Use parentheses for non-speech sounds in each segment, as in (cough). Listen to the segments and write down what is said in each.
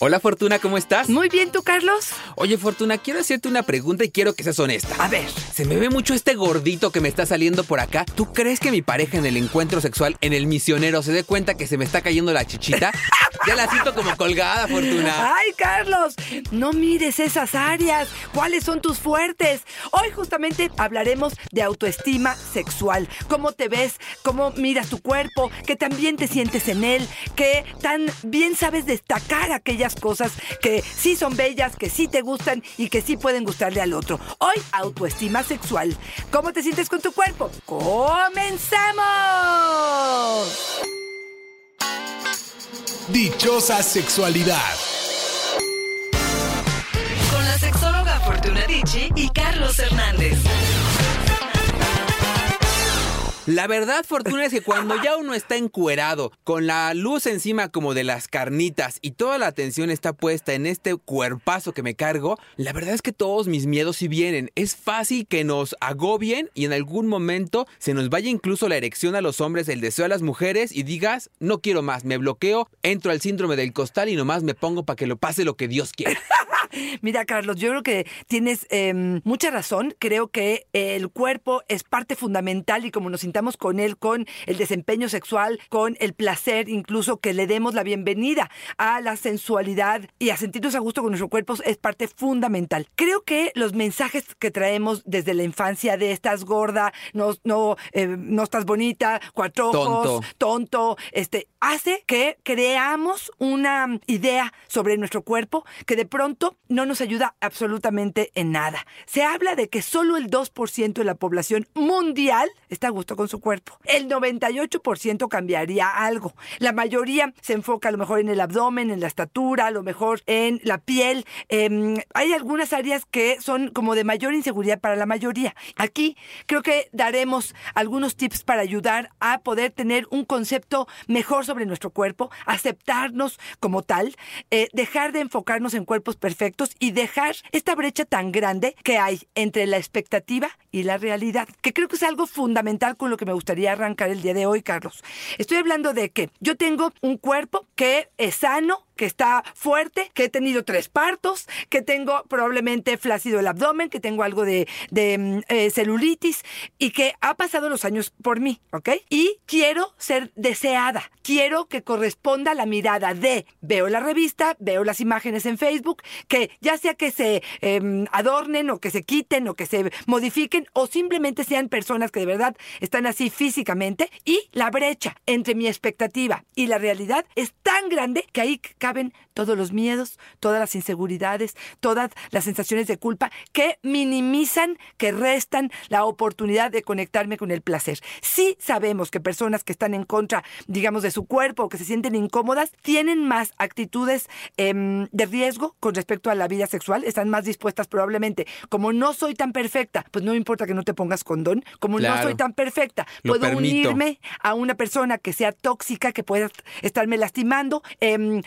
Hola Fortuna, ¿cómo estás? Muy bien, ¿tú, Carlos? Oye Fortuna, quiero hacerte una pregunta y quiero que seas honesta. A ver. Se me ve mucho este gordito que me está saliendo por acá. ¿Tú crees que mi pareja en el encuentro sexual, en el misionero, se dé cuenta que se me está cayendo la chichita? (laughs) ya la siento como colgada, Fortuna. Ay, Carlos, no mires esas áreas. ¿Cuáles son tus fuertes? Hoy justamente hablaremos de autoestima sexual. ¿Cómo te ves? ¿Cómo miras tu cuerpo? ¿Qué tan bien te sientes en él? ¿Qué tan bien sabes destacar aquellas cosas que sí son bellas, que sí te gustan y que sí pueden gustarle al otro? Hoy, autoestima sexual. ¿Cómo te sientes con tu cuerpo? ¡Comenzamos! Dichosa sexualidad. Con la sexóloga Fortuna Dicci y Carlos Hernández. La verdad, Fortuna, es que cuando ya uno está encuerado, con la luz encima como de las carnitas y toda la atención está puesta en este cuerpazo que me cargo, la verdad es que todos mis miedos sí vienen. Es fácil que nos agobien y en algún momento se nos vaya incluso la erección a los hombres, el deseo a las mujeres y digas, no quiero más, me bloqueo, entro al síndrome del costal y nomás me pongo para que lo pase lo que Dios quiera. (laughs) Mira, Carlos, yo creo que tienes eh, mucha razón. Creo que el cuerpo es parte fundamental y como nos sintamos con él, con el desempeño sexual, con el placer, incluso que le demos la bienvenida a la sensualidad y a sentirnos a gusto con nuestro cuerpo es parte fundamental. Creo que los mensajes que traemos desde la infancia de estás gorda, no, no, eh, no estás bonita, cuatro ojos, Tonto. tonto, este, hace que creamos una idea sobre nuestro cuerpo que de pronto no nos ayuda absolutamente en nada. Se habla de que solo el 2% de la población mundial está a gusto con su cuerpo. El 98% cambiaría algo. La mayoría se enfoca a lo mejor en el abdomen, en la estatura, a lo mejor en la piel. Em, hay algunas áreas que son como de mayor inseguridad para la mayoría. Aquí creo que daremos algunos tips para ayudar a poder tener un concepto mejor sobre nuestro cuerpo, aceptarnos como tal, eh, dejar de enfocarnos en cuerpos perfectos y dejar esta brecha tan grande que hay entre la expectativa y la realidad, que creo que es algo fundamental con lo que me gustaría arrancar el día de hoy, Carlos. Estoy hablando de que yo tengo un cuerpo que es sano, que está fuerte, que he tenido tres partos, que tengo probablemente flácido el abdomen, que tengo algo de, de, mm, eh, celulitis y que ha pasado los años por mí, ¿ok? Y quiero ser deseada, quiero que corresponda la mirada de veo la revista, veo las imágenes en Facebook, que ya sea que se em, adornen o que se quiten o que se modifiquen o simplemente sean personas que de verdad están así físicamente y la brecha entre mi expectativa y la realidad es tan grande que ahí caben todos los miedos, todas las inseguridades, todas las sensaciones de culpa que minimizan, que restan la oportunidad de conectarme con el placer. Sí sabemos que personas que están en contra, digamos, de su cuerpo o que se sienten incómodas, tienen más actitudes em, de riesgo con respecto a la vida sexual, están más dispuestas probablemente. Como no soy tan perfecta, pues no importa que no te pongas condón, como no soy tan perfecta, Lo puedo permito. unirme a una persona que sea tóxica, que pueda estarme lastimando. em,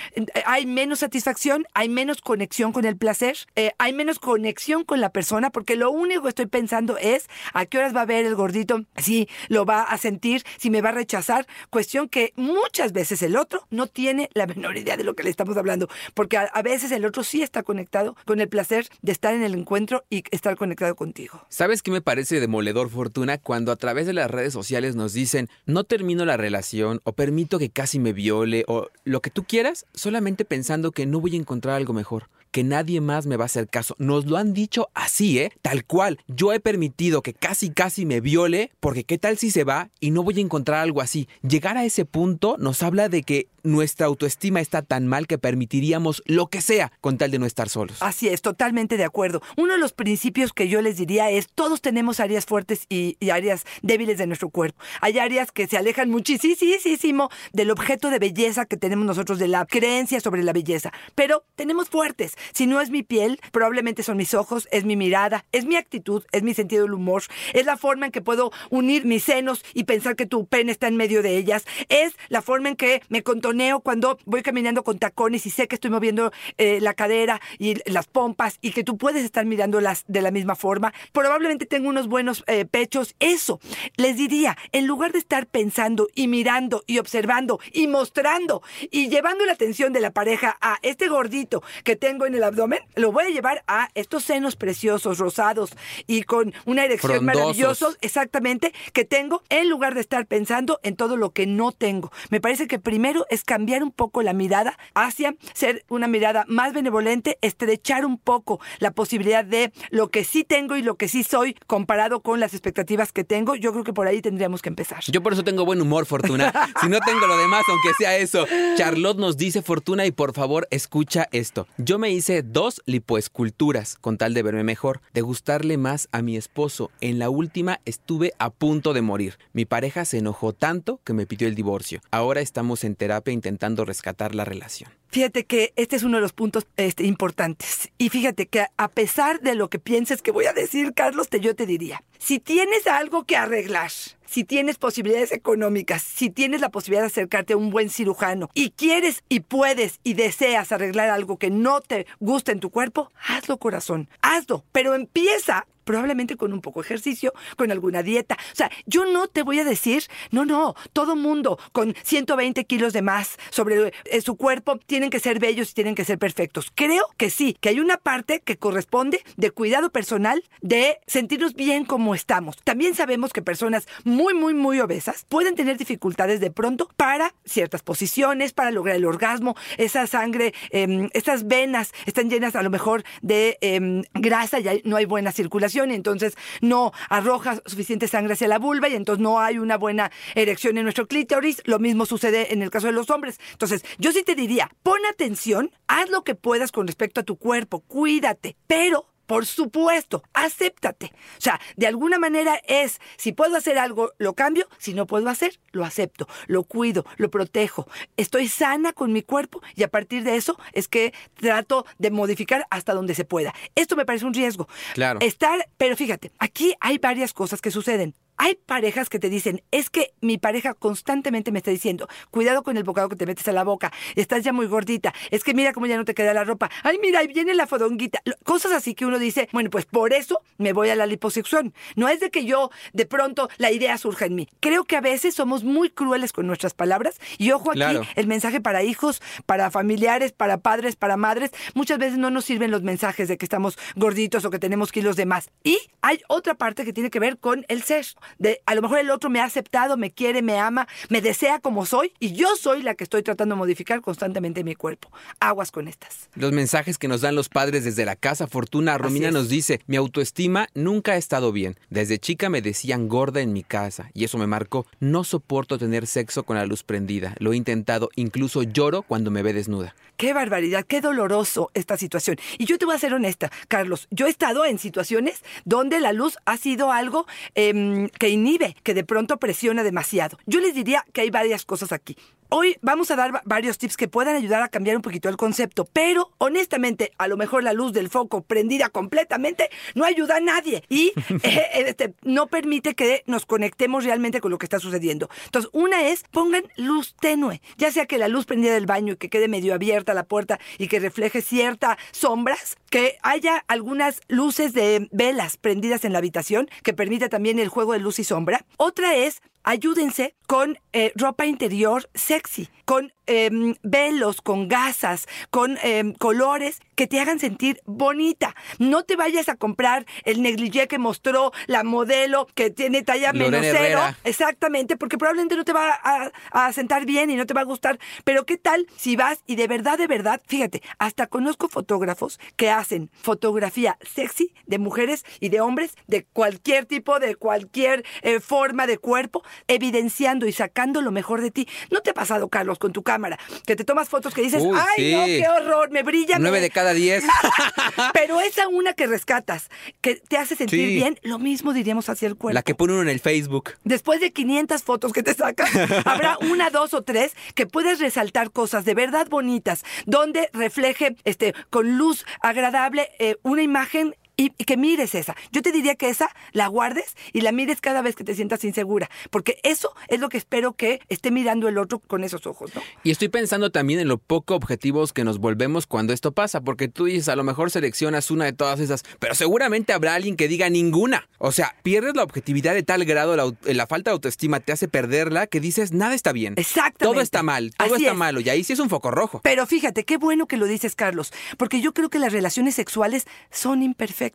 hay menos satisfacción, hay menos conexión con el placer, eh, hay menos conexión con la persona, porque lo único que estoy pensando es a qué horas va a ver el gordito, si lo va a sentir, si me va a rechazar. Cuestión que muchas veces el otro no tiene la menor idea de lo que le estamos hablando, porque a, veces el otro sí está conectado con el placer de estar en el encuentro y estar conectado contigo. ¿Sabes qué me parece demoledor, Fortuna? Cuando a través de las redes sociales nos dicen, no termino la relación, o permito que casi me viole, o lo que tú quieras, solamente pensando que no voy a encontrar algo mejor, que nadie más me va a hacer caso. Nos lo han dicho así, ¿eh? Tal cual. Yo he permitido que casi casi me viole porque qué tal si se va y no voy a encontrar algo así. Llegar a ese punto nos habla de que nuestra autoestima está tan mal que permitiríamos lo que sea con tal de no estar solos. Así es, totalmente de acuerdo. Uno de los principios que yo les diría es, todos tenemos áreas fuertes y, y áreas débiles de nuestro cuerpo. Hay áreas que se alejan muchísimo del objeto de belleza que tenemos nosotros, de la creencia sobre la belleza. Pero tenemos fuertes. Si no es mi piel, probablemente son mis ojos, es mi mirada, es mi actitud, es mi sentido del humor, es la forma en que puedo unir mis senos y pensar que tu pene está en medio de ellas, es la forma en que me contoneo cuando voy caminando con tacones y sé que estoy moviendo eh, la cadera y las pompas y que tú puedes estar mirándolas de la misma forma. Probablemente tengo unos buenos eh, pechos. Eso, les diría, en lugar de estar pensando y mirando y observando y mostrando y llevando la atención de la pareja a este gordito que tengo en el abdomen, lo voy a llevar a estos senos preciosos, rosados y con una erección Frondosos. maravillosa, exactamente, que tengo, en lugar de estar pensando en todo lo que no tengo. Me parece que primero es cambiar un poco la mirada hacia ser una mirada más benevolente, estrechar un poco la posibilidad de lo que sí tengo y lo que sí soy comparado con las expectativas que tengo. Yo creo que por ahí tendríamos que empezar. Yo por eso tengo buen humor, Fortuna. (laughs) Si no tengo lo demás, aunque sea eso. Charlotte nos dice, Fortuna, y por favor, escucha esto. Yo me hice dos lipoesculturas con tal de verme mejor, de gustarle más a mi esposo. En la última estuve a punto de morir. Mi pareja se enojó tanto que me pidió el divorcio. Ahora estamos en terapia intentando rescatar la relación. Fíjate que este es uno de los puntos este, importantes. Y fíjate que a pesar de lo que pienses que voy a decir, Carlos, te, yo te diría, si tienes algo que arreglar, si tienes posibilidades económicas, si tienes la posibilidad de acercarte a un buen cirujano y quieres y puedes y deseas arreglar algo que no te gusta en tu cuerpo, hazlo corazón, hazlo, pero empieza probablemente con un poco de ejercicio, con alguna dieta. O sea, yo no te voy a decir, no, no, todo mundo con 120 kilos de más sobre eh, su cuerpo tienen que ser bellos y tienen que ser perfectos. Creo que sí, que hay una parte que corresponde de cuidado personal, de sentirnos bien como estamos. También sabemos que personas muy, muy, muy obesas pueden tener dificultades de pronto para ciertas posiciones, para lograr el orgasmo, esa sangre, eh, estas venas están llenas a lo mejor de eh, grasa y no hay buena circulación y entonces no arroja suficiente sangre hacia la vulva y entonces no hay una buena erección en nuestro clítoris. Lo mismo sucede en el caso de los hombres. Entonces, yo sí te diría, pon atención, haz lo que puedas con respecto a tu cuerpo, cuídate, pero por supuesto, acéptate. O sea, de alguna manera es, si puedo hacer algo, lo cambio, si no puedo hacer, lo acepto, lo cuido, lo protejo. Estoy sana con mi cuerpo y a partir de eso es que trato de modificar hasta donde se pueda. Esto me parece un riesgo. Claro. Estar, pero fíjate, aquí hay varias cosas que suceden. Hay parejas que te dicen, es que mi pareja constantemente me está diciendo, cuidado con el bocado que te metes a la boca, estás ya muy gordita, es que mira cómo ya no te queda la ropa, ay mira, ahí viene la fodonguita, cosas así que uno dice, bueno, pues por eso me voy a la liposucción. No es de que yo de pronto la idea surja en mí. Creo que a veces somos muy crueles con nuestras palabras y ojo aquí, Claro. el mensaje para hijos, para familiares, para padres, para madres, muchas veces no nos sirven los mensajes de que estamos gorditos o que tenemos kilos de más. Y hay otra parte que tiene que ver con el ser. De, a lo mejor el otro me ha aceptado, me quiere, me ama, me desea como soy y yo soy la que estoy tratando de modificar constantemente mi cuerpo. Aguas con estas. Los mensajes que nos dan los padres desde la casa, Fortuna Romina nos dice, mi autoestima nunca ha estado bien. Desde chica me decían gorda en mi casa y eso me marcó. No soporto tener sexo con la luz prendida. Lo he intentado, incluso lloro cuando me ve desnuda. Qué barbaridad, qué doloroso esta situación. Y yo te voy a ser honesta, Carlos. Yo he estado en situaciones donde la luz ha sido algo em, que inhibe, que de pronto presiona demasiado. Yo les diría que hay varias cosas aquí. Hoy vamos a dar va- varios tips que puedan ayudar a cambiar un poquito el concepto, pero honestamente, a lo mejor la luz del foco prendida completamente no ayuda a nadie y (laughs) eh, este, no permite que nos conectemos realmente con lo que está sucediendo. Entonces, una es pongan luz tenue, ya sea que la luz prendida del baño y que quede medio abierta la puerta y que refleje ciertas sombras, que haya algunas luces de velas prendidas en la habitación que permita también el juego de luz y sombra. Otra es ayúdense con eh, ropa interior sexy, con em, velos, con gasas, con em, colores que te hagan sentir bonita. No te vayas a comprar el negligé que mostró la modelo que tiene talla menos cero. Exactamente, porque probablemente no te va a, a sentar bien y no te va a gustar. Pero ¿qué tal si vas y de verdad, de verdad, fíjate, hasta conozco fotógrafos que hacen fotografía sexy de mujeres y de hombres de cualquier tipo, de cualquier eh, forma de cuerpo, evidenciando y sacando lo mejor de ti. ¿No te ha pasado, Carlos, con tu cámara? Que te tomas fotos que dices, Uy, ay, no, qué horror, me brilla. me-". Nueve de cada diez. (laughs) Pero esa una que rescatas, que te hace sentir Sí. bien, lo mismo diríamos hacia el cuerpo. La que pone uno en el Facebook. Después de 500 fotos que te sacas, (laughs) habrá una, dos o tres que puedes resaltar cosas de verdad bonitas, donde refleje este, con luz agradable eh, una imagen y, que mires esa. Yo te diría que esa la guardes y la mires cada vez que te sientas insegura, porque eso es lo que espero que esté mirando el otro con esos ojos, ¿no? Y estoy pensando también en lo poco objetivos que nos volvemos cuando esto pasa, porque tú dices, a lo mejor seleccionas una de todas esas, pero seguramente habrá alguien que diga ninguna. O sea, pierdes la objetividad de tal grado, la, la falta de autoestima te hace perderla, que dices, nada está bien. Exactamente. Todo está mal, todo Así está es. malo, y ahí sí es un foco rojo. Pero fíjate, qué bueno que lo dices, Carlos, porque yo creo que las relaciones sexuales son imperfectas.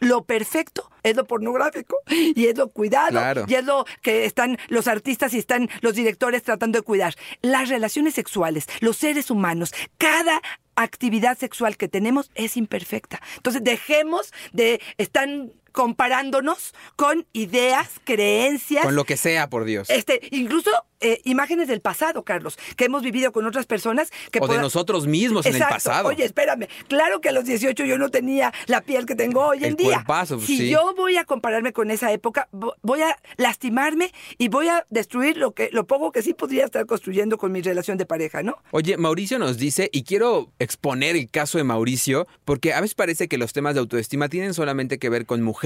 Lo perfecto es lo pornográfico y es lo cuidado Claro. y es lo que están los artistas y están los directores tratando de cuidar. Las relaciones sexuales, los seres humanos, cada actividad sexual que tenemos es imperfecta. Entonces dejemos de estar comparándonos con ideas, creencias, Con lo que sea, por Dios. este, incluso eh, imágenes del pasado, Carlos, que hemos vivido con otras personas que o de nosotros mismos en el pasado. Oye, espérame. Claro que a los 18 yo no tenía la piel que tengo hoy en día. cuerpazo, si sí. yo voy a compararme con esa época, vo- voy a lastimarme y voy a destruir lo que lo poco que sí podría estar construyendo con mi relación de pareja, ¿no? Oye, Mauricio nos dice, y quiero exponer el caso de Mauricio, porque a veces parece que los temas de autoestima tienen solamente que ver con mujeres,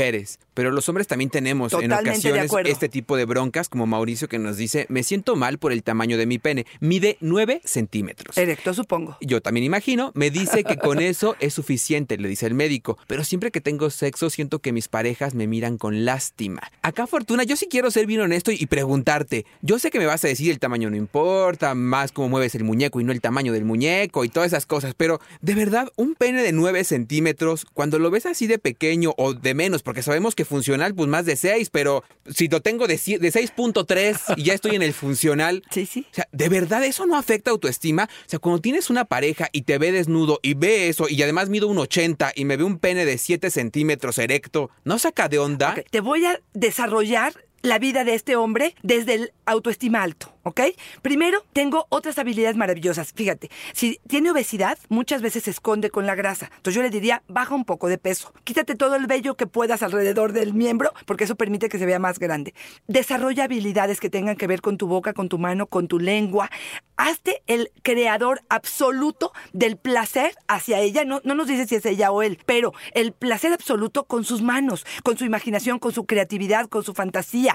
pero los hombres también tenemos en Totalmente ocasiones este tipo de broncas, como Mauricio que nos dice, me siento mal por el tamaño de mi pene, mide 9 centímetros. Erecto, supongo. Yo también imagino, me dice que con (laughs) eso es suficiente, le dice el médico, pero siempre que tengo sexo siento que mis parejas me miran con lástima. Acá, Fortuna, yo sí quiero ser bien honesto y preguntarte, yo sé que me vas a decir el tamaño no importa, más cómo mueves el muñeco y no el tamaño del muñeco y todas esas cosas, pero de verdad, un pene de 9 centímetros, cuando lo ves así de pequeño o de menos, porque sabemos que funcional, pues más de 6, pero si lo tengo de, de 6.3 y ya estoy en el funcional, Sí, sí. o sea, ¿de verdad eso no afecta autoestima? O sea, cuando tienes una pareja y te ve desnudo y ve eso y además mido un 80 y me ve un pene de 7 centímetros erecto, ¿no saca de onda? Te voy a desarrollar la vida de este hombre desde el autoestima alto, ¿ok? Primero, tengo otras habilidades maravillosas. Fíjate, si tiene obesidad, muchas veces se esconde con la grasa. Entonces yo le diría, baja un poco de peso. Quítate todo el vello que puedas alrededor del miembro, porque eso permite que se vea más grande. Desarrolla habilidades que tengan que ver con tu boca, con tu mano, con tu lengua. Hazte el creador absoluto del placer hacia ella. No, no nos dice si es ella o él, pero el placer absoluto con sus manos, con su imaginación, con su creatividad, con su fantasía.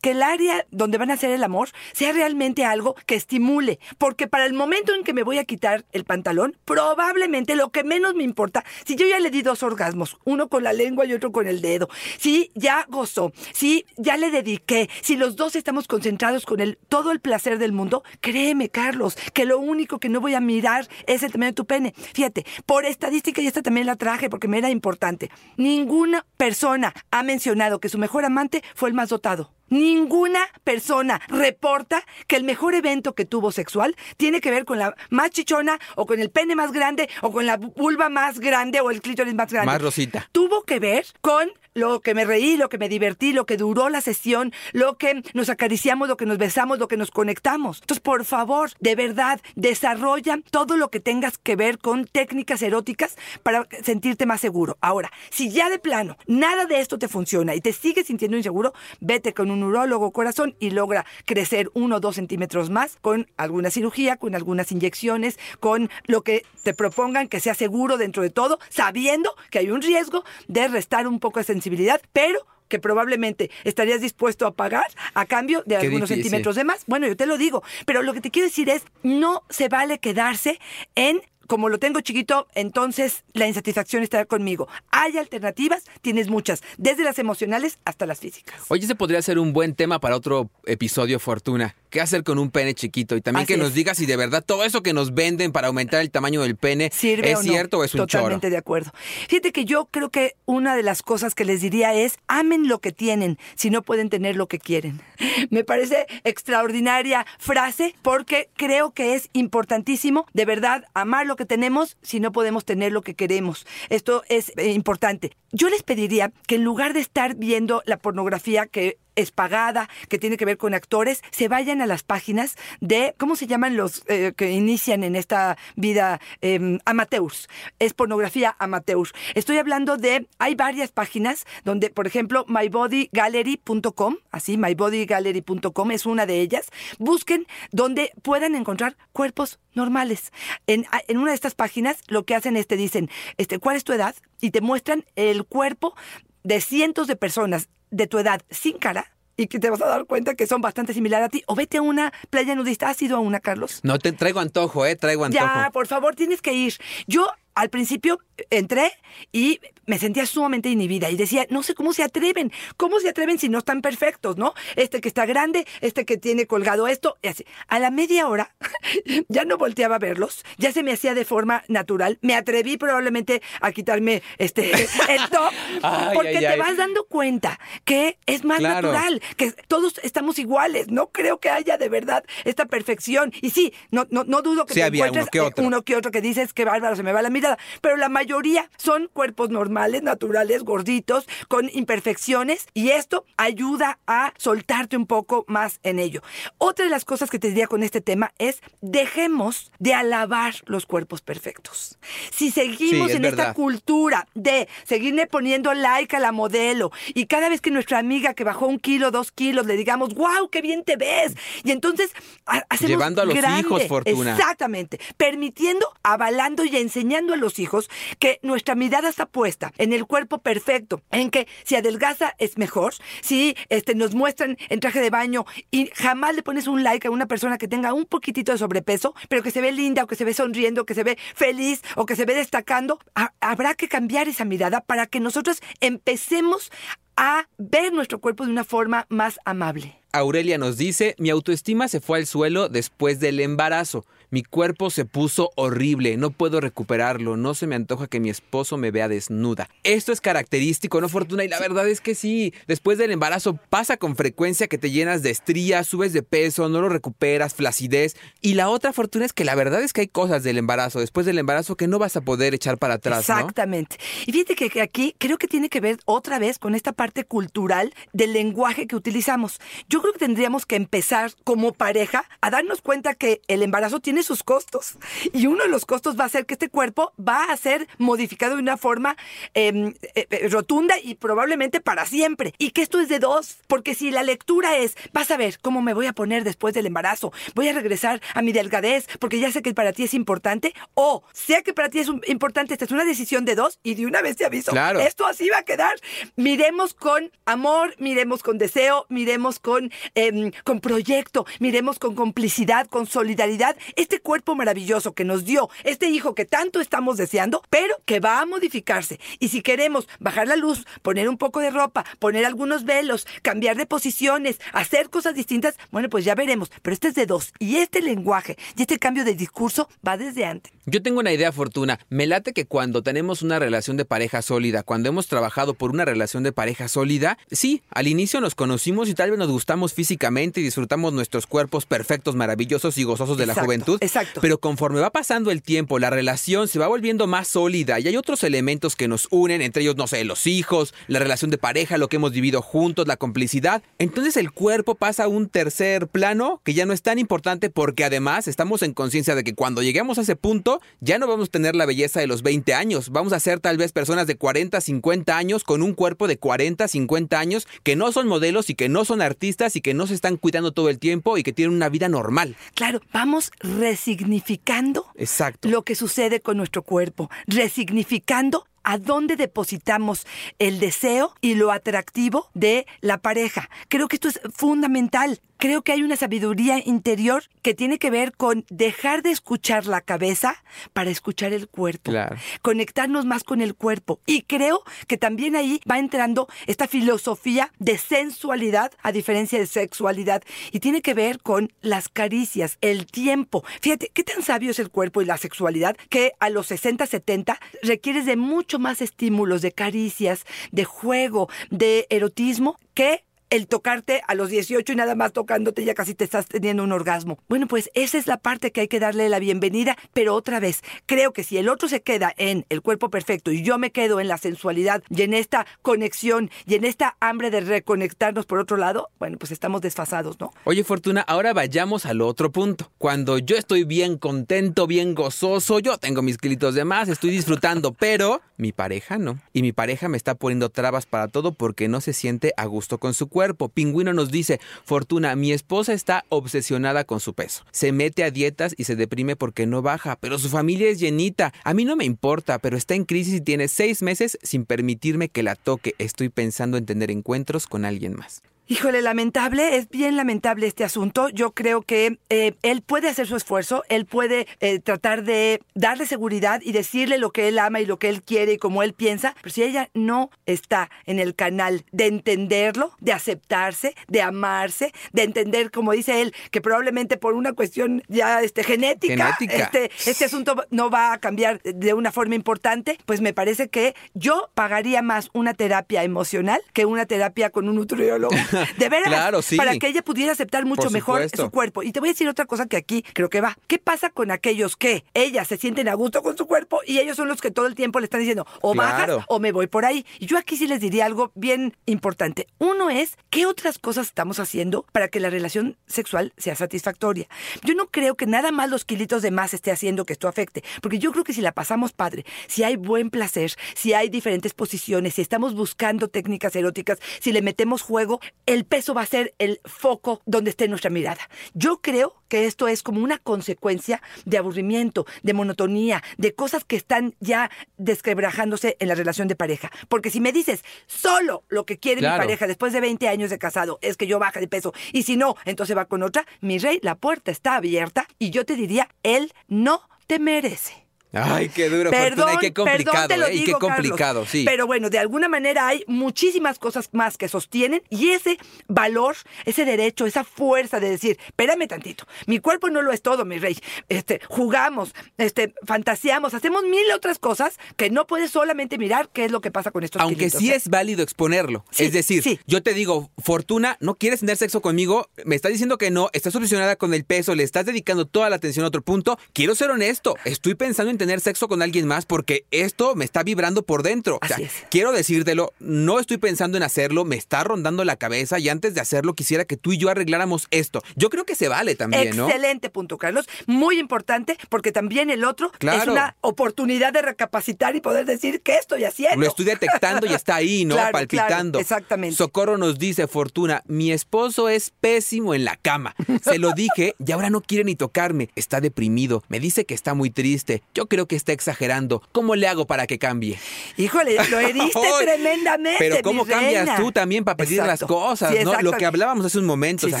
Que el área donde van a hacer el amor sea realmente algo que estimule. Porque para el momento en que me voy a quitar el pantalón, probablemente lo que menos me importa, si yo ya le di dos orgasmos, uno con la lengua y otro con el dedo, si ya gozó, si ya le dediqué, si los dos estamos concentrados con todo el placer del mundo, créeme, Carlos, que lo único que no voy a mirar es el tamaño de tu pene. Fíjate, por estadística, y esta también la traje porque me era importante, ninguna persona ha mencionado que su mejor amante fue el más dotado. Ninguna persona reporta que el mejor evento que tuvo sexual tiene que ver con la más chichona o con el pene más grande o con la vulva más grande o el clítoris más grande. Más rosita. Tuvo que ver con lo que me reí, lo que me divertí, lo que duró la sesión, lo que nos acariciamos, lo que nos besamos, lo que nos conectamos. Entonces, por favor, de verdad, desarrolla todo lo que tengas que ver con técnicas eróticas para sentirte más seguro. Ahora, si ya de plano nada de esto te funciona y te sigues sintiendo inseguro, vete con un urólogo corazón y logra crecer uno o dos centímetros más con alguna cirugía, con algunas inyecciones, con lo que te propongan que sea seguro dentro de todo, sabiendo que hay un riesgo de restar un poco de sensibilidad, pero que probablemente estarías dispuesto a pagar a cambio de Qué algunos difícil. centímetros de más. Bueno, yo te lo digo, pero lo que te quiero decir es, no se vale quedarse en como lo tengo chiquito, entonces la insatisfacción estará conmigo. Hay alternativas, tienes muchas, desde las emocionales hasta las físicas. Oye, ese podría ser un buen tema para otro episodio, Fortuna. ¿Qué hacer con un pene chiquito? Y también Así que nos es. digas si de verdad todo eso que nos venden para aumentar el tamaño del pene ¿Sirve es o no? cierto o es un Totalmente choro. de acuerdo. Fíjate que yo creo que una de las cosas que les diría es amen lo que tienen si no pueden tener lo que quieren. (laughs) Me parece extraordinaria frase porque creo que es importantísimo de verdad amar lo que tenemos si no podemos tener lo que queremos. Esto es eh, importante. Yo les pediría que en lugar de estar viendo la pornografía que es pagada, que tiene que ver con actores, se vayan a las páginas de, ¿cómo se llaman los eh, que inician en esta vida eh, amateurs? Es pornografía amateur. Estoy hablando de, hay varias páginas donde, por ejemplo, mybodygallery.com, así, mybodygallery.com es una de ellas. Busquen donde puedan encontrar cuerpos normales. En, en una de estas páginas lo que hacen es te dicen, este, ¿cuál es tu edad? Y te muestran el cuerpo de cientos de personas de tu edad sin cara y que te vas a dar cuenta que son bastante similares a ti. O vete a una playa nudista. ¿Has ido a una, Carlos? No, te traigo antojo, ¿eh? Traigo antojo. Ya, por favor, tienes que ir. Yo al principio entré y me sentía sumamente inhibida y decía, no sé cómo se atreven, cómo se atreven si no están perfectos, ¿no? Este que está grande, este que tiene colgado esto, y así. A la media hora (laughs) ya no volteaba a verlos, ya se me hacía de forma natural, me atreví probablemente a quitarme este (laughs) el top, (laughs) Ay, porque ay, te ay. vas dando cuenta que es más Claro. natural, que todos estamos iguales, no creo que haya de verdad esta perfección. Y sí, no, no, no dudo que Sí te había encuentres uno que otro. uno que otro que dices que bárbaro, se me va la mirada. Pero la mayoría son cuerpos normales, naturales, gorditos, con imperfecciones, y esto ayuda a soltarte un poco más en ello. Otra de las cosas que te diría con este tema es dejemos de alabar los cuerpos perfectos. Si seguimos Sí, es en verdad. esta cultura de seguirle poniendo like a la modelo y cada vez que nuestra amiga que bajó un kilo, dos kilos, le digamos, wow, qué bien te ves. Y entonces ha- hacemos Llevando a los grande. hijos, Fortuna. Exactamente. Permitiendo, avalando y enseñando a los hijos que nuestra mirada está puesta en el cuerpo perfecto, en que si adelgaza es mejor, si este, nos muestran en traje de baño y jamás le pones un like a una persona que tenga un poquitito de sobrepeso, pero que se ve linda o que se ve sonriendo, o que se ve feliz o que se ve destacando, ha- habrá que cambiar esa mirada para que nosotros empecemos a ver nuestro cuerpo de una forma más amable. Aurelia nos dice, mi autoestima se fue al suelo después del embarazo. Mi cuerpo se puso horrible, no puedo recuperarlo, no se me antoja que mi esposo me vea desnuda. Esto es característico, ¿no, Fortuna? Y la verdad es que sí, después del embarazo pasa con frecuencia que te llenas de estrías, subes de peso, no lo recuperas, flacidez. Y la otra Fortuna es que la verdad es que hay cosas del embarazo, después del embarazo, que no vas a poder echar para atrás, ¿no? Exactamente. Y fíjate que que aquí creo que tiene que ver otra vez con esta parte cultural del lenguaje que utilizamos. Yo creo que tendríamos que empezar como pareja a darnos cuenta que el embarazo tiene sus costos. Y uno de los costos va a ser que este cuerpo va a ser modificado de una forma eh, eh, eh, rotunda y probablemente para siempre. Y que esto es de dos. Porque si la lectura es, vas a ver cómo me voy a poner después del embarazo, voy a regresar a mi delgadez porque ya sé que para ti es importante, o sea que para ti es importante, esta es una decisión de dos y de una vez te aviso, Claro. esto así va a quedar. Miremos con amor, miremos con deseo, miremos con, em, con proyecto, miremos con complicidad, con solidaridad, este cuerpo maravilloso que nos dio este hijo que tanto estamos deseando, pero que va a modificarse. Y si queremos bajar la luz, poner un poco de ropa, poner algunos velos, cambiar de posiciones, hacer cosas distintas, bueno, pues ya veremos. Pero este es de dos. Y este lenguaje y este cambio de discurso va desde antes. Yo tengo una idea, Fortuna. Me late que cuando tenemos una relación de pareja sólida, cuando hemos trabajado por una relación de pareja sólida, sí, al inicio nos conocimos y tal vez nos gustamos físicamente y disfrutamos nuestros cuerpos perfectos, maravillosos y gozosos de la Exacto, exacto. Pero conforme va pasando el tiempo, la relación se va volviendo más sólida y hay otros elementos que nos unen, entre ellos, no sé, los hijos, la relación de pareja, lo que hemos vivido juntos, la complicidad. Entonces el cuerpo pasa a un tercer plano que ya no es tan importante porque además estamos en conciencia de que cuando lleguemos a ese punto ya no vamos a tener la belleza de los 20 años, vamos a ser tal vez personas de 40, 50 años con un cuerpo de 40, 50 años que no son modelos y que no son artistas y que no se están cuidando todo el tiempo y que tienen una vida normal. Claro, vamos resignificando Exacto. lo que sucede con nuestro cuerpo, resignificando a dónde depositamos el deseo y lo atractivo de la pareja. Creo que esto es fundamental. Creo que hay una sabiduría interior que tiene que ver con dejar de escuchar la cabeza para escuchar el cuerpo. Claro. Conectarnos más con el cuerpo. Y creo que también ahí va entrando esta filosofía de sensualidad a diferencia de sexualidad. Y tiene que ver con las caricias, el tiempo. Fíjate, ¿qué tan sabio es el cuerpo y la sexualidad que a los 60, 70 requieres de mucho más estímulos, de caricias, de juego, de erotismo que el tocarte a los 18 y nada más tocándote ya casi te estás teniendo un orgasmo. Bueno, pues esa es la parte que hay que darle la bienvenida, pero otra vez, creo que si el otro se queda en el cuerpo perfecto y yo me quedo en la sensualidad y en esta conexión y en esta hambre de reconectarnos por otro lado, bueno, pues estamos desfasados, ¿no? Oye, Fortuna, ahora vayamos al otro punto. Cuando yo estoy bien contento, bien gozoso, yo tengo mis kilitos de más, estoy disfrutando, (laughs) pero mi pareja no. Y mi pareja me está poniendo trabas para todo porque no se siente a gusto con su cuerpo. Pingüino nos dice, Fortuna, mi esposa está obsesionada con su peso. Se mete a dietas y se deprime porque no baja, pero su familia es llenita. A mí no me importa, pero está en crisis y tiene seis meses sin permitirme que la toque. Estoy pensando en tener encuentros con alguien más. Híjole, lamentable, es bien lamentable este asunto. Yo creo que eh, él puede hacer su esfuerzo, él puede eh, tratar de darle seguridad y decirle lo que él ama y lo que él quiere y como él piensa, pero si ella no está en el canal de entenderlo, de aceptarse, de amarse, de entender, como dice él, que probablemente por una cuestión ya este, genética, Genética. Este, este asunto no va a cambiar de una forma importante, pues me parece que yo pagaría más una terapia emocional que una terapia con un nutriólogo. (laughs) (laughs) De veras, Claro, sí. para que ella pudiera aceptar mucho mejor su cuerpo. Y te voy a decir otra cosa que aquí creo que va. ¿Qué pasa con aquellos que ellas se sienten a gusto con su cuerpo y ellos son los que todo el tiempo le están diciendo o Claro. bajas o me voy por ahí? Y yo aquí sí les diría algo bien importante. Uno es, ¿qué otras cosas estamos haciendo para que la relación sexual sea satisfactoria? Yo no creo que nada más los kilitos de más esté haciendo que esto afecte, porque yo creo que si la pasamos padre, si hay buen placer, si hay diferentes posiciones, si estamos buscando técnicas eróticas, si le metemos juego, el peso va a ser el foco donde esté nuestra mirada. Yo creo que esto es como una consecuencia de aburrimiento, de monotonía, de cosas que están ya desquebrajándose en la relación de pareja. Porque si me dices solo lo que quiere Claro. mi pareja después de 20 años de casado es que yo baje de peso y si no, entonces va con otra, mi rey, la puerta está abierta y yo te diría, él no te merece. Ay, qué duro, Perdón, Fortuna, y qué complicado, perdón, te lo ¿eh? Y qué digo, Carlos. complicado, sí. Pero bueno, de alguna manera hay muchísimas cosas más que sostienen y ese valor, ese derecho, esa fuerza de decir, espérame tantito, mi cuerpo no lo es todo, mi rey. Este, jugamos, este, fantaseamos, hacemos mil otras cosas que no puedes solamente mirar qué es lo que pasa con estos Aunque kilitos, sí ¿eh? es válido exponerlo. Sí, es decir, sí. yo te digo, Fortuna, no quieres tener sexo conmigo, me estás diciendo que no, estás obsesionada con el peso, le estás dedicando toda la atención a otro punto. Quiero ser honesto, estoy pensando en tener sexo con alguien más porque esto me está vibrando por dentro. O sea, Así es. quiero decírtelo, no estoy pensando en hacerlo, me está rondando la cabeza y antes de hacerlo quisiera que tú y yo arregláramos esto. Yo creo que se vale también, ¿no? Excelente punto, Carlos. Muy importante porque también el otro es una oportunidad de recapacitar y poder decir qué estoy haciendo. Lo estoy detectando y está ahí, (laughs) ¿no? Claro, Palpitando. claro, exactamente. Socorro nos dice, Fortuna, mi esposo es pésimo en la cama. Se lo dije y ahora no quiere ni tocarme. Está deprimido. Me dice que está muy triste. Yo creo que está exagerando. ¿Cómo le hago para que cambie? Híjole, lo (laughs) heriste tremendamente. Pero mi ¿cómo cambias reina? tú también para pedir las cosas, Sí, no? Lo que hablábamos hace un momento, Sí, o sea,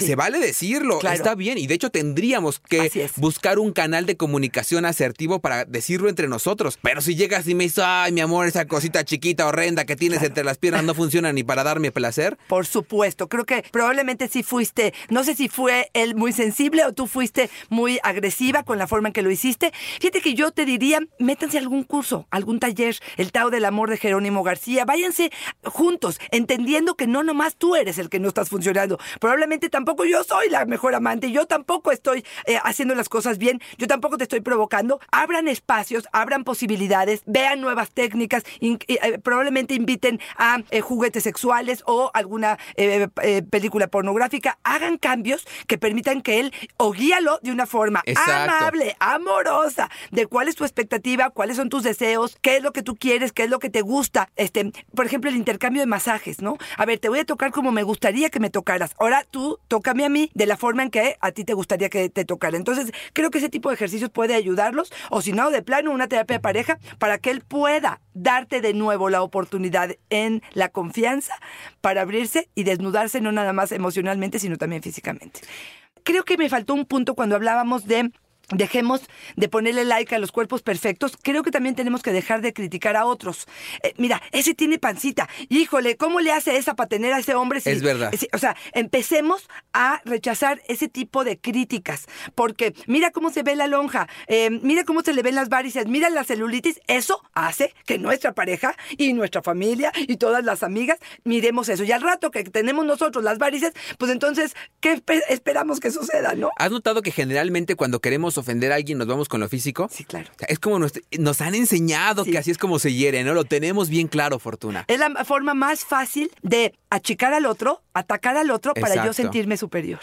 sí. se vale decirlo, Claro. está bien. Y de hecho tendríamos que buscar un canal de comunicación asertivo para decirlo entre nosotros. Pero si llegas y me dices, ay, mi amor, esa cosita chiquita, horrenda que tienes entre las piernas no funciona ni para darme placer. Por supuesto, creo que probablemente sí fuiste, no sé si fue él muy sensible o tú fuiste muy agresiva con la forma en que lo hiciste. Fíjate que yo te diría, métanse a algún curso, algún taller, el Tao del Amor de Jerónimo García, váyanse juntos, entendiendo que no nomás tú eres el que no estás funcionando. Probablemente tampoco yo soy la mejor amante, yo tampoco estoy eh, haciendo las cosas bien, yo tampoco te estoy provocando. Abran espacios, abran posibilidades, vean nuevas técnicas, in- eh, probablemente inviten a eh, juguetes sexuales o alguna eh, eh, película pornográfica, hagan cambios que permitan que él o guíalo de una forma Exacto. amable, amorosa, de cuál es tu expectativa, cuáles son tus deseos, qué es lo que tú quieres, qué es lo que te gusta. Este, por ejemplo, el intercambio de masajes, ¿no? A ver, te voy a tocar como me gustaría que me tocaras. Ahora tú tócame a mí de la forma en que a ti te gustaría que te tocara. Entonces, creo que ese tipo de ejercicios puede ayudarlos, o si no, de plano, una terapia de pareja, para que él pueda darte de nuevo la oportunidad en la confianza para abrirse y desnudarse no nada más emocionalmente, sino también físicamente. Creo que me faltó un punto cuando hablábamos de Dejemos de ponerle like a los cuerpos perfectos. Creo que también tenemos que dejar de criticar a otros. Eh, mira, ese tiene pancita. Híjole, ¿cómo le hace esa para tener a ese hombre? si- Es verdad. si- o sea, empecemos a rechazar ese tipo de críticas. Porque mira cómo se ve la lonja, eh, mira cómo se le ven las varices, mira la celulitis. Eso hace que nuestra pareja y nuestra familia y todas las amigas miremos eso. Y al rato que tenemos nosotros las varices, pues entonces, ¿qué espe- esperamos que suceda, no? ¿Has notado que generalmente cuando queremos ofender a alguien nos vamos con lo físico? Sí, claro. Es como nuestro- nos han enseñado Sí. que así es como se hiere, ¿no? Lo tenemos bien claro, Fortuna. Es la forma más fácil de achicar al otro, atacar al otro para yo sentirme superior.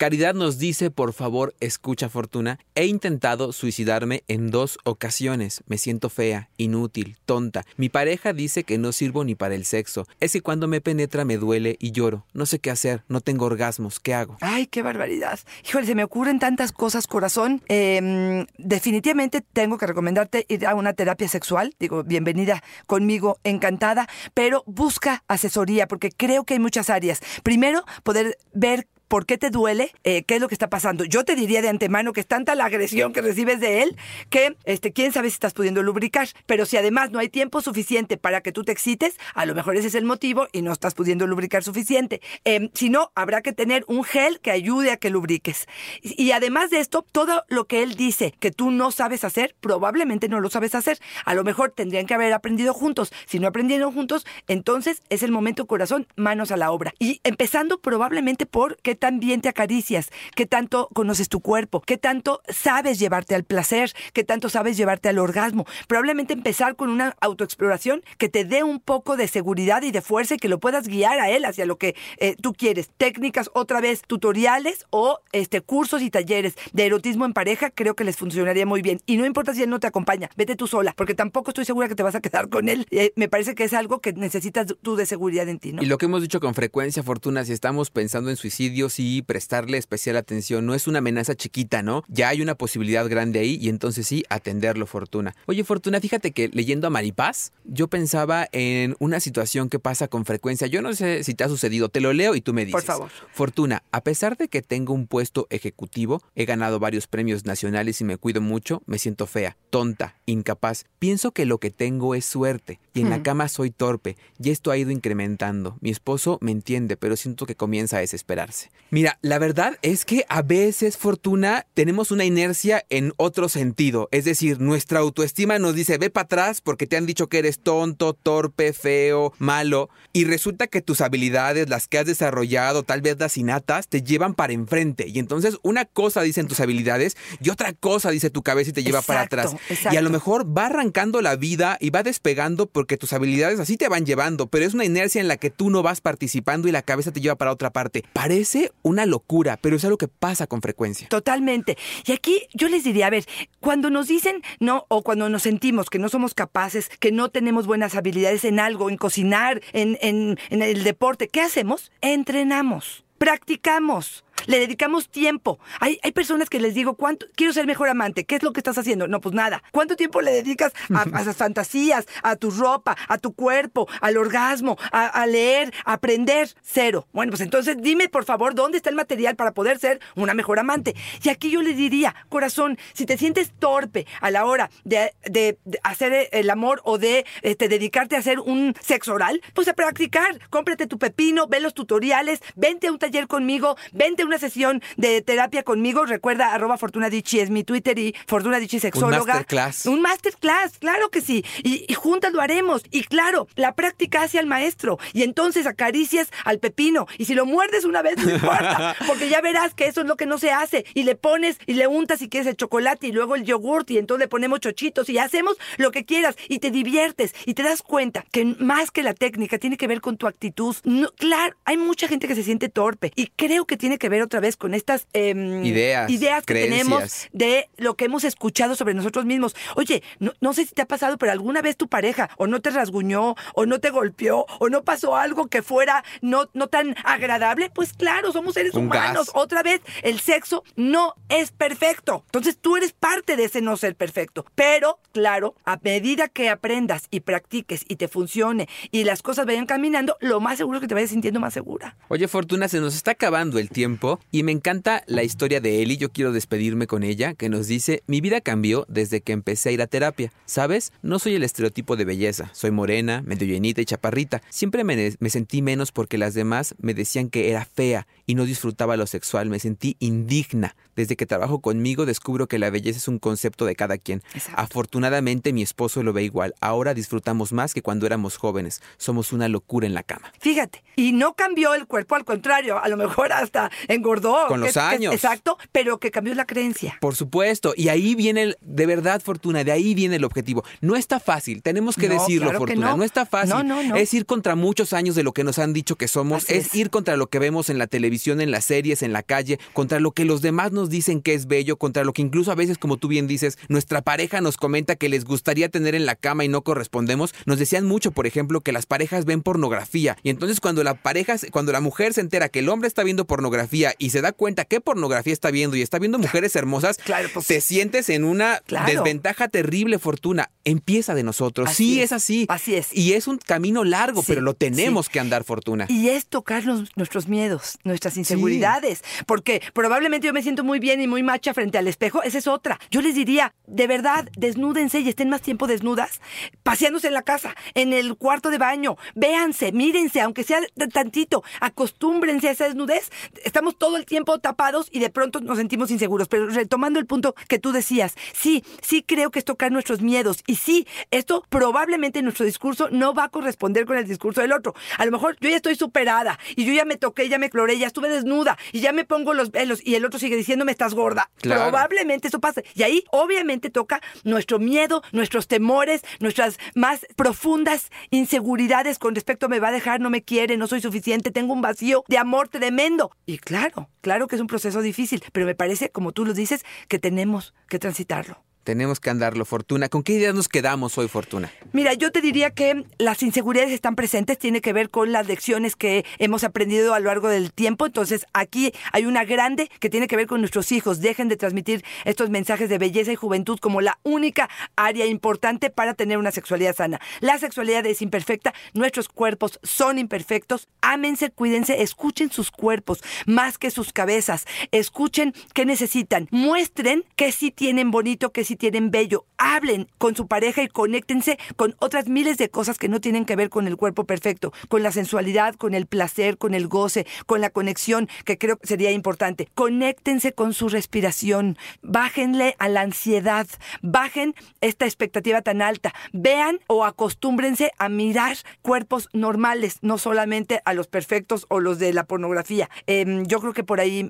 Caridad nos dice, por favor, escucha Fortuna, he intentado suicidarme en dos ocasiones. Me siento fea, inútil, tonta. Mi pareja dice que no sirvo ni para el sexo. Es que cuando me penetra me duele y lloro. No sé qué hacer, no tengo orgasmos, ¿qué hago? Ay, qué barbaridad. Híjole, se me ocurren tantas cosas, corazón. Eh, definitivamente tengo que recomendarte ir a una terapia sexual. Digo, bienvenida conmigo, encantada. Pero busca asesoría, porque creo que hay muchas áreas. Primero, poder ver por qué te duele, eh, qué es lo que está pasando. Yo te diría de antemano que es tanta la agresión que recibes de él que este, quién sabe si estás pudiendo lubricar. Pero si además no hay tiempo suficiente para que tú te excites, a lo mejor ese es el motivo y no estás pudiendo lubricar suficiente. Eh, si no, habrá que tener un gel que ayude a que lubriques. Y, y además de esto, todo lo que él dice que tú no sabes hacer, probablemente no lo sabes hacer. A lo mejor tendrían que haber aprendido juntos. Si no aprendieron juntos, entonces es el momento corazón, manos a la obra. Y empezando probablemente por qué tan bien te acaricias, qué tanto conoces tu cuerpo, qué tanto sabes llevarte al placer, qué tanto sabes llevarte al orgasmo. Probablemente empezar con una autoexploración que te dé un poco de seguridad y de fuerza y que lo puedas guiar a él hacia lo que eh, tú quieres. Técnicas, otra vez, tutoriales o este cursos y talleres de erotismo en pareja, creo que les funcionaría muy bien. Y no importa si él no te acompaña, vete tú sola, porque tampoco estoy segura que te vas a quedar con él. Eh, me parece que es algo que necesitas tú de seguridad en ti. Y lo que hemos dicho con frecuencia, Fortuna, si estamos pensando en suicidio, sí, prestarle especial atención. No es una amenaza chiquita, ¿no? Ya hay una posibilidad grande ahí y entonces sí, atenderlo, Fortuna. Oye, Fortuna, fíjate que leyendo a Maripaz, yo pensaba en una situación que pasa con frecuencia. Yo no sé si te ha sucedido, te lo leo y tú me dices. Por favor. Fortuna, a pesar de que tengo un puesto ejecutivo, he ganado varios premios nacionales y me cuido mucho, me siento fea, tonta, incapaz. Pienso que lo que tengo es suerte y en la cama soy torpe y esto ha ido incrementando. Mi esposo me entiende, pero siento que comienza a desesperarse. Mira, la verdad es que a veces, Fortuna, tenemos una inercia en otro sentido. Es decir, nuestra autoestima nos dice, ve para atrás porque te han dicho que eres tonto, torpe, feo, malo. Y resulta que tus habilidades, las que has desarrollado, tal vez las innatas, te llevan para enfrente. Y entonces una cosa dicen tus habilidades y otra cosa dice tu cabeza y te lleva para atrás. exacto. Y a lo mejor va arrancando la vida y va despegando porque tus habilidades así te van llevando, pero es una inercia en la que tú no vas participando y la cabeza te lleva para otra parte. Parece una locura, pero es algo que pasa con frecuencia. Totalmente. Y aquí yo les diría, a ver, cuando nos dicen no o cuando nos sentimos que no somos capaces, que no tenemos buenas habilidades en algo, en cocinar, en, en, en el deporte, ¿qué hacemos? Entrenamos, practicamos. Le dedicamos tiempo. Hay, hay personas que les digo, ¿cuánto? Quiero ser mejor amante. ¿Qué es lo que estás haciendo? No, pues nada. ¿Cuánto tiempo le dedicas a, a esas fantasías, a tu ropa, a tu cuerpo, al orgasmo, a, a leer, a aprender? Cero. Bueno, pues entonces dime, por favor, ¿dónde está el material para poder ser una mejor amante? Y aquí yo le diría, corazón, si te sientes torpe a la hora de, de- de hacer el amor o de este, dedicarte a hacer un sexo oral, pues a practicar. Cómprate tu pepino, ve los tutoriales, vente a un taller conmigo, vente a una sesión de terapia conmigo. Recuerda, arroba Fortuna Dichi es mi Twitter y Fortuna Dichi sexóloga. masterclass. Un masterclass, claro que sí. Y, y juntas lo haremos. Y claro, la práctica hace al maestro. Y entonces acaricias al pepino. Y si lo muerdes una vez, no (laughs) importa. Porque ya verás que eso es lo que no se hace. Y le pones y le untas si quieres el chocolate y luego el yogurt. Y entonces le ponemos chochitos y hacemos lo que quieras. Y te diviertes. Y te das cuenta que más que la técnica tiene que ver con tu actitud. No, claro, hay mucha gente que se siente torpe. Y creo que tiene que ver ver otra vez con estas em, Ideas, ideas que creencias. tenemos de lo que hemos escuchado sobre nosotros mismos. Oye, no, no sé si te ha pasado, pero alguna vez tu pareja o no te rasguñó, o no te golpeó, o no pasó algo que fuera no, no tan agradable. Pues claro, somos seres Un humanos. gas. Otra vez, el sexo no es perfecto. Entonces tú eres parte de ese no ser perfecto. Pero, claro, a medida que aprendas y practiques y te funcione y las cosas vayan caminando, lo más seguro es que te vayas sintiendo más segura. Oye, Fortuna, se nos está acabando el tiempo y me encanta la historia de Eli. Yo quiero despedirme con ella, que nos dice: Mi vida cambió desde que empecé a ir a terapia. ¿Sabes? No soy el estereotipo de belleza. Soy morena, medio llenita y chaparrita. Siempre me, me sentí menos porque las demás me decían que era fea y no disfrutaba lo sexual. Me sentí indigna. Desde que trabajo conmigo descubro que la belleza es un concepto de cada quien. Exacto. Afortunadamente mi esposo lo ve igual. Ahora disfrutamos más que cuando éramos jóvenes. Somos una locura en la cama. Fíjate, y no cambió el cuerpo, al contrario, a lo mejor hasta engordó. Con los que- que- años. exacto, pero que cambió la creencia. Por supuesto, y ahí viene, el, de verdad, Fortuna, de ahí viene el objetivo. No está fácil, tenemos que No, decirlo, claro que Fortuna, no. no. está fácil. No, no, no. Es ir contra muchos años de lo que nos han dicho que somos, es. ir contra lo que vemos en la televisión, en las series, en la calle, contra lo que los demás nos dicen que es bello, contra lo que incluso a veces, como tú bien dices, nuestra pareja nos comenta que les gustaría tener en la cama y no correspondemos. Nos decían mucho, por ejemplo, que las parejas ven pornografía, y entonces cuando la pareja, cuando la mujer se entera que el hombre está viendo pornografía y se da cuenta qué pornografía está viendo y está viendo mujeres hermosas, Claro, pues- te sientes en una Claro. desventaja terrible, Fortuna. Empieza de nosotros. Así sí, es. es. así. Así es. Y es un camino largo, Sí, pero lo tenemos sí. que andar, Fortuna. Y es tocar los- nuestros miedos, nuestras inseguridades. Porque probablemente yo me siento muy bien y muy macha frente al espejo. Esa es otra. Yo les diría, de verdad, desnúdense y estén más tiempo desnudas, paseándose en la casa, en el cuarto de baño. Véanse, mírense, aunque sea tantito. Acostúmbrense a esa desnudez. Estamos todo el tiempo tapados y de pronto nos sentimos inseguros. Pero retomando el punto que tú decías, sí, sí creo que es tocar nuestros miedos. Y sí, esto probablemente nuestro discurso no va a corresponder con el discurso del otro. A lo mejor yo ya estoy superada y yo ya me toqué, ya me cloré, ya estuve desnuda y ya me pongo los velos y el otro sigue diciéndome estás gorda. Claro. Probablemente eso pase. Y ahí obviamente toca nuestro miedo, nuestros temores, nuestras más profundas inseguridades con respecto a me va a dejar, no me quiere, no soy suficiente, tengo un vacío de amor tremendo. Y claro, claro que es un proceso difícil, pero me parece, como tú lo dices, que tenemos que transitarlo. Tenemos que andarlo, Fortuna. ¿Con qué ideas nos quedamos hoy, Fortuna? Mira, yo te diría que las inseguridades están presentes, tiene que ver con las lecciones que hemos aprendido a lo largo del tiempo. Entonces, aquí hay una grande que tiene que ver con nuestros hijos. Dejen de transmitir estos mensajes de belleza y juventud como la única área importante para tener una sexualidad sana. La sexualidad es imperfecta, nuestros cuerpos son imperfectos. Ámense, cuídense, escuchen sus cuerpos más que sus cabezas. Escuchen qué necesitan. Muestren que sí tienen bonito, que sí tienen bello. Hablen con su pareja y conéctense con otras miles de cosas que no tienen que ver con el cuerpo perfecto, con la sensualidad, con el placer, con el goce, con la conexión, que creo que sería importante. Conéctense con su respiración. Bájenle a la ansiedad. Bajen esta expectativa tan alta. Vean o acostúmbrense a mirar cuerpos normales, no solamente a los perfectos o los de la pornografía. Em, yo creo que por ahí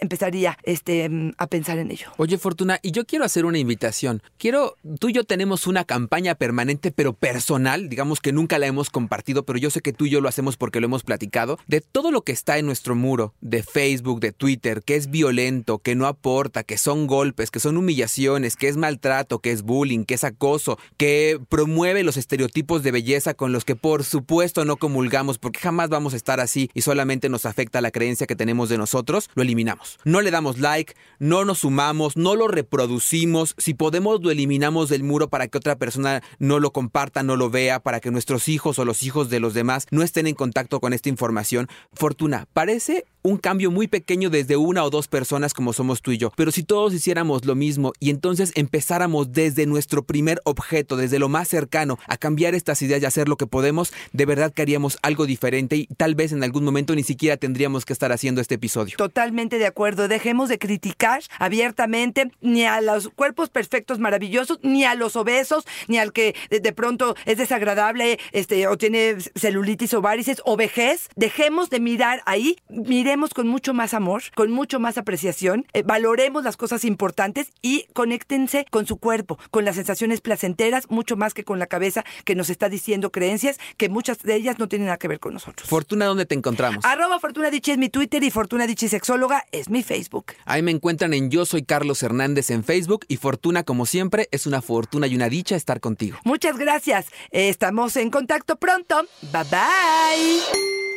empezaría este, a pensar en ello. Oye, Fortuna, y yo quiero hacer una Quiero, tú y yo tenemos una campaña permanente, pero personal, digamos que nunca la hemos compartido, pero yo sé que tú y yo lo hacemos porque lo hemos platicado, de todo lo que está en nuestro muro, de Facebook, de Twitter, que es violento, que no aporta, que son golpes, que son humillaciones, que es maltrato, que es bullying, que es acoso, que promueve los estereotipos de belleza con los que por supuesto no comulgamos, porque jamás vamos a estar así y solamente nos afecta la creencia que tenemos de nosotros, lo eliminamos. No le damos like, no nos sumamos, no lo reproducimos, si podemos lo eliminamos del muro para que otra persona no lo comparta, no lo vea, para que nuestros hijos o los hijos de los demás no estén en contacto con esta información. Fortuna, parece un cambio muy pequeño desde una o dos personas como somos tú y yo, pero si todos hiciéramos lo mismo y entonces empezáramos desde nuestro primer objeto, desde lo más cercano, a cambiar estas ideas y hacer lo que podemos, de verdad que haríamos algo diferente y tal vez en algún momento ni siquiera tendríamos que estar haciendo este episodio. Totalmente de acuerdo. Dejemos de criticar abiertamente ni a los cuerpos perfectos, maravillosos, ni a los obesos, ni al que de, de pronto es desagradable este, o tiene celulitis o varices o vejez. Dejemos de mirar ahí, miremos con mucho más amor, con mucho más apreciación, eh, valoremos las cosas importantes y conéctense con su cuerpo, con las sensaciones placenteras, mucho más que con la cabeza que nos está diciendo creencias que muchas de ellas no tienen nada que ver con nosotros. Fortuna, ¿dónde te encontramos? Arroba Fortuna Dichi es mi Twitter y Fortuna Dichi Sexóloga es mi Facebook. Ahí me encuentran en Yo Soy Carlos Hernández en Facebook y Fortuna, como siempre, es una fortuna y una dicha estar contigo. Muchas gracias. Estamos en contacto pronto. Bye bye.